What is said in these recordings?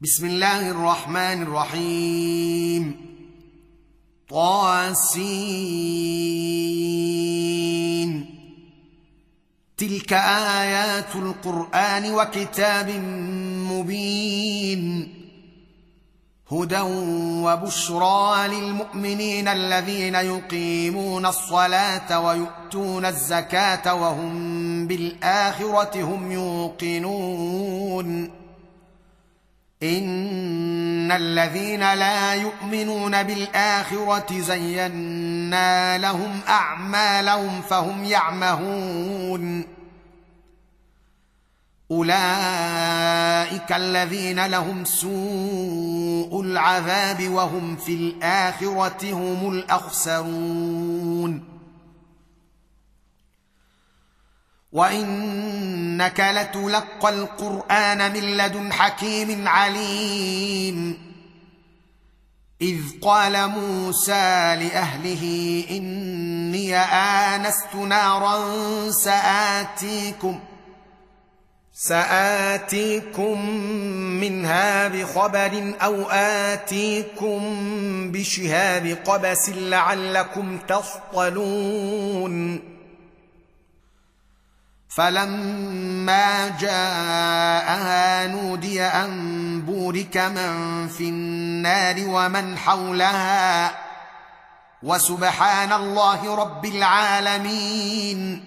بسم الله الرحمن الرحيم طاسين تلك ايات القران وكتاب مبين هدى وبشرى للمؤمنين الذين يقيمون الصلاه ويؤتون الزكاه وهم بالاخره هم يوقنون ان الذين لا يؤمنون بالاخره زينا لهم اعمالهم فهم يعمهون اولئك الذين لهم سوء العذاب وهم في الاخره هم الاخسرون وانك لتلقى القران من لدن حكيم عليم. اذ قال موسى لاهله اني انست نارا ساتيكم ساتيكم منها بخبر أو اتيكم بشهاب قبس لعلكم تصطلون. فلما جاءها نودي ان بورك من في النار ومن حولها وسبحان الله رب العالمين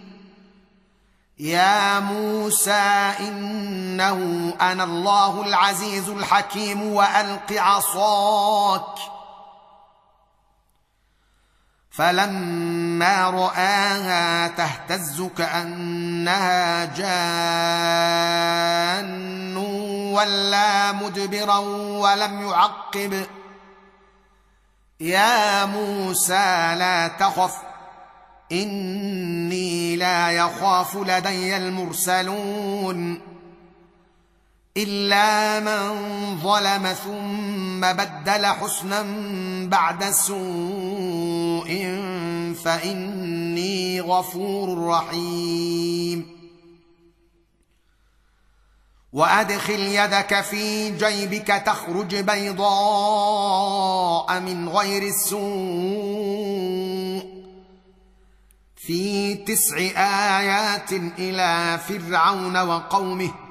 يا موسى انه أنا الله العزيز الحكيم والق عصاك فلما راها تهتز كانها جان ولا مدبرا ولم يعقب. يا موسى لا تخف إني لا يخاف لدي المرسلون. إلا من ظلم ثم بدل حسنا بعد سوء فإني غفور رحيم. وأدخل يدك في جيبك تخرج بيضاء من غير السوء. في تسع آيات إلى فرعون وقومه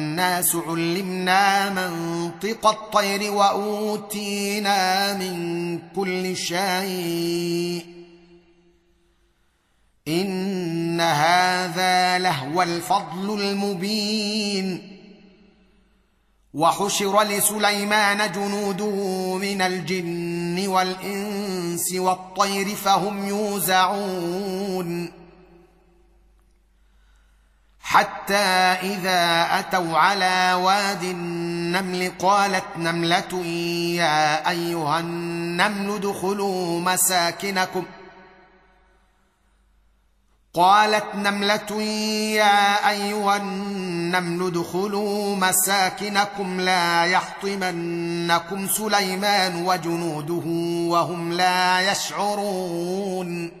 علمنا منطق الطير وأوتينا من كل شيء. إن هذا لهو الفضل المبين. وحشر لسليمان جنوده من الجن والإنس والطير فهم يوزعون. حتى إذا أتوا على واد النمل قالت نملة يا أيها النمل ادخلوا مساكنكم. قالت نملة يا أيها النمل ادخلوا مساكنكم لا يحطمنكم سليمان وجنوده وهم لا يشعرون.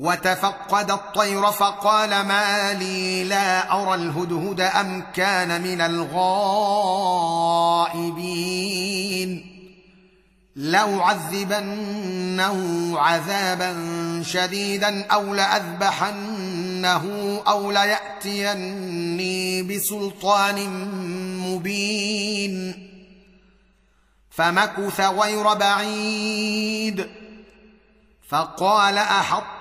وتفقد الطير فقال ما لي لا أرى الهدهد أم كان من الغائبين. لأعذبنه عذابا شديدا أو لأذبحنه أو ليأتيني بسلطان مبين. فمكث غير بعيد. فقال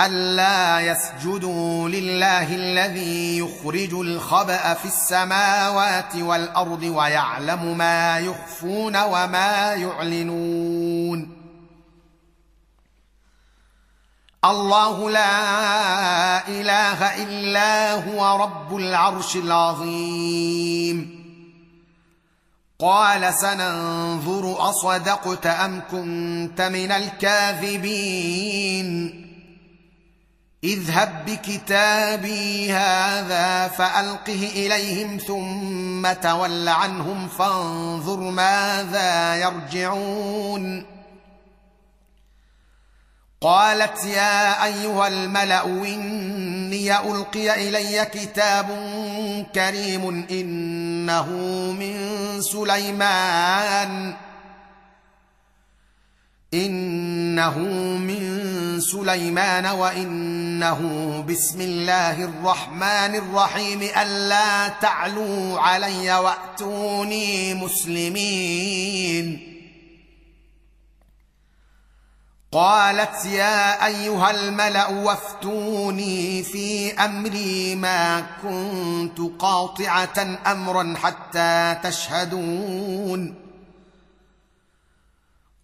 ألا يسجدوا لله الذي يخرج الخبأ في السماوات والأرض ويعلم ما يخفون وما يعلنون. الله لا إله إلا هو رب العرش العظيم. قال سننظر أصدقت أم كنت من الكاذبين. اذهب بكتابي هذا فألقه إليهم ثم تول عنهم فانظر ماذا يرجعون. قالت يا أيها الملأ إني ألقي إلي كتاب كريم إنه من سليمان. إنه من سليمان وإنه بسم الله الرحمن الرحيم ألا تعلوا علي وأتوني مسلمين. قالت يا أيها الملأ وافتوني في أمري ما كنت قاطعة أمرا حتى تشهدون.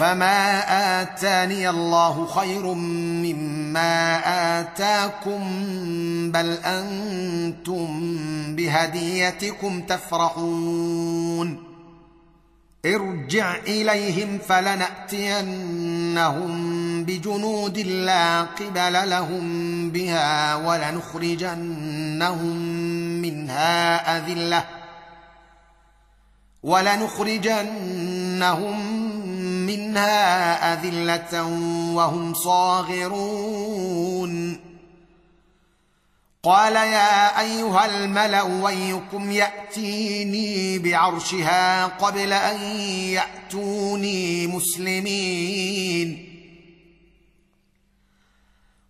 فما اتاني الله خير مما اتاكم بل أنتم بهديتكم تفرحون ارجع اليهم فلناتينهم بجنود لا قبل لهم بها ولنخرجنهم منها اذله ولنخرجنهم منها اذله وهم صاغرون قال يا ايها الملا ويكم ياتيني بعرشها قبل ان ياتوني مسلمين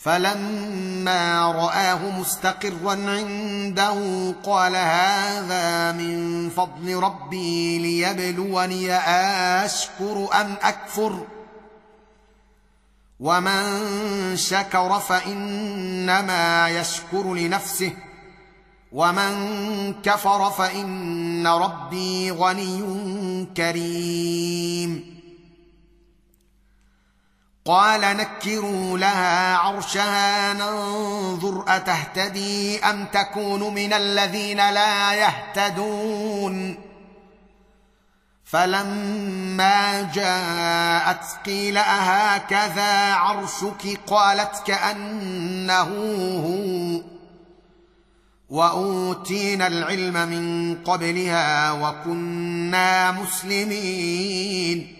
فلما رآه مستقرا عنده قال هذا من فضل ربي ليبلوني اشكر أم أكفر؟ ومن شكر فإنما يشكر لنفسه ومن كفر فإن ربي غني كريم. قال نكروا لها عرشها ننظر أتهتدي أم تكون من الذين لا يهتدون؟ فلما جاءت قيل أهكذا عرشك؟ قالت كأنه هو. وأوتينا العلم من قبلها وكنا مسلمين.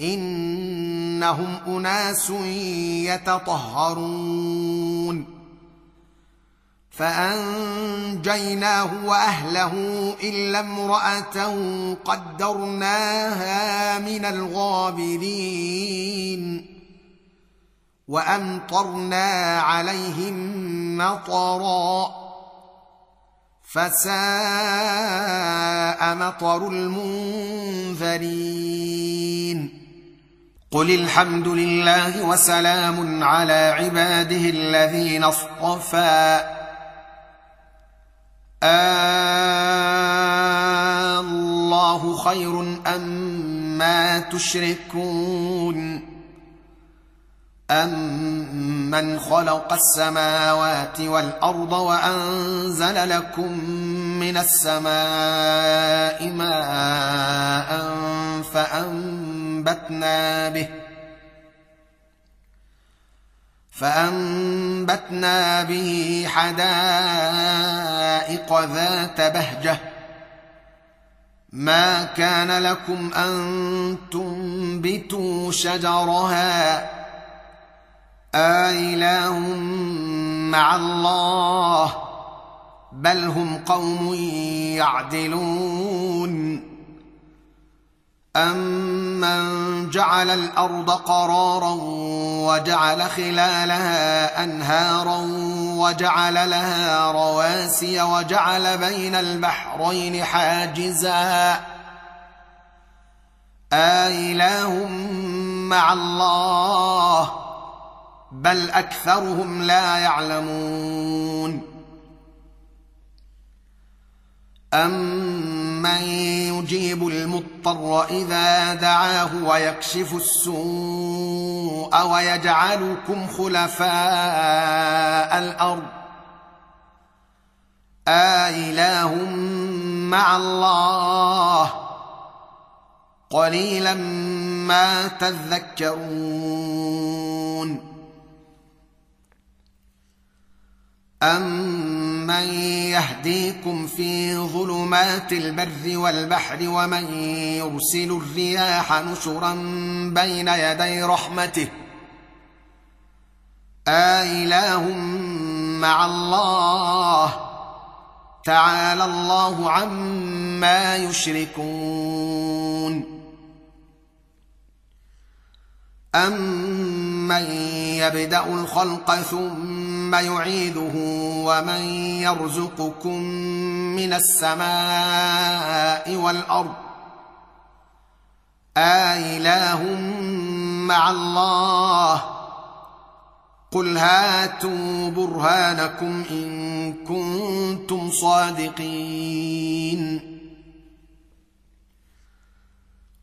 إنهم أناس يتطهرون. فأنجيناه وأهله إلا امراته قدرناها من الغابرين. وأمطرنا عليهم مطرا. فساء مطر المنذرين. قل الحمد لله وسلام على عباده الذين اصطفى. الله خير أما ما تشركون. امن خلق السماوات والارض وانزل لكم من السماء ماء فأنبتنا به. فأنبتنا به حدائق ذات بهجة. ما كان لكم أن تنبتوا شجرها. آله مع الله بل هم قوم يعدلون. امن جعل الأرض قرارا وجعل خلالها انهارا وجعل لها رواسي وجعل بين البحرين حاجزا آله مع الله بل اكثرهم لا يعلمون امن يجيب المضطر إذا دعاه ويكشف السوء ويجعلكم خلفاء الأرض. آله مع الله. قليلا ما تذكرون. امن يهديكم في ظلمات البر والبحر ومن يرسل الرياح نشرا بين يدي رحمته آله مع الله تعالى الله عما يشركون امن يبدا الخلق ثم يعيده ومن يرزقكم من السماء والارض آله مع الله قل هاتوا برهانكم ان كنتم صادقين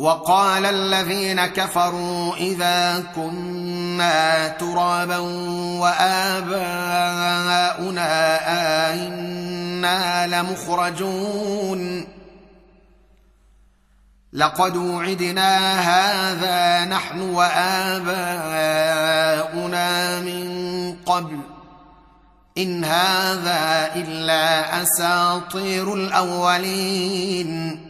وقال الذين كفروا إذا كنا ترابا وآباؤنا أئنا لمخرجون. لقد وعدنا هذا نحن وآباؤنا من قبل. إن هذا إلا أساطير الأولين.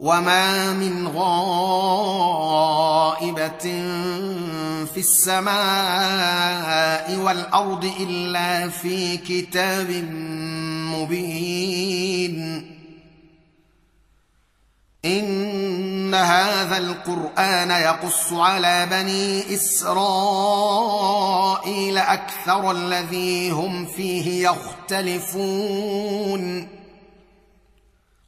وما من غائبه في السماء والارض الا في كتاب مبين ان هذا القران يقص على بني اسرائيل أكثر الذي هم فيه يختلفون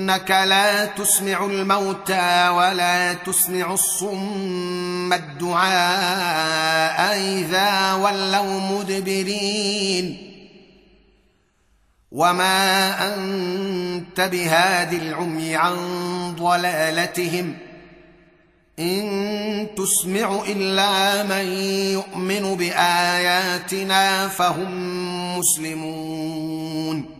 إنك لا تسمع الموتى ولا تسمع الصم الدعاء إذا ولوا مدبرين. وما أنت بهاد العمي عن ضلالتهم. إن تسمع إلا من يؤمن بآياتنا فهم مسلمون.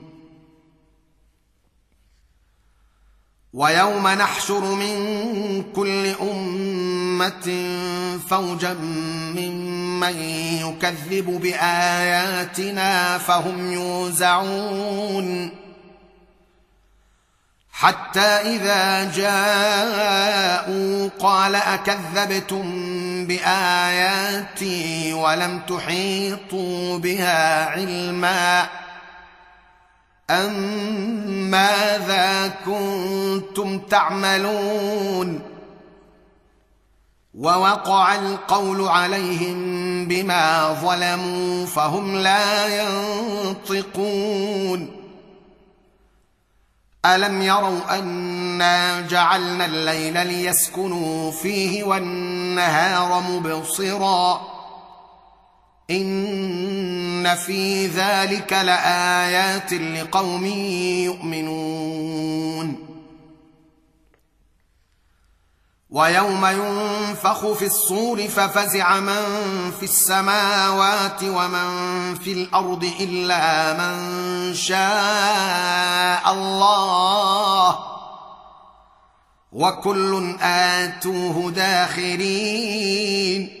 ويوم نحشر من كل أمة فوجا ممن يكذب بآياتنا فهم يوزعون حتى إذا جاءوا قال أكذبتم بآياتي ولم تحيطوا بها علما ام ماذا كنتم تعملون ووقع القول عليهم بما ظلموا فهم لا ينطقون الم يروا انا جعلنا الليل ليسكنوا فيه والنهار مبصرا إن في ذلك لآيات لقوم يؤمنون. ويوم ينفخ في الصور ففزع من في السماوات ومن في الأرض إلا من شاء الله. وكل آتوه داخرين.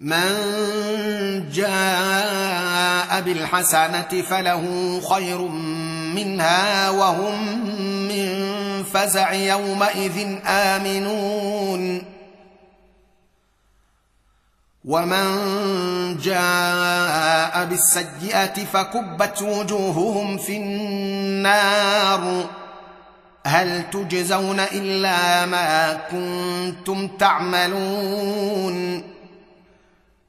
من جاء بالحسنة فله خير منها وهم من فزع يومئذ آمنون. ومن جاء بالسيئة فكبت وجوههم في النار. هل تجزون إلا ما كنتم تعملون؟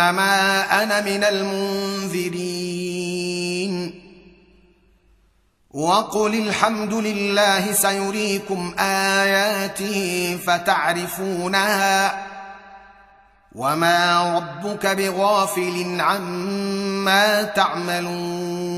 إنما أنا من المنذرين. وقل الحمد لله سيريكم اياته فتعرفونها وما ربك بغافل عما تعملون.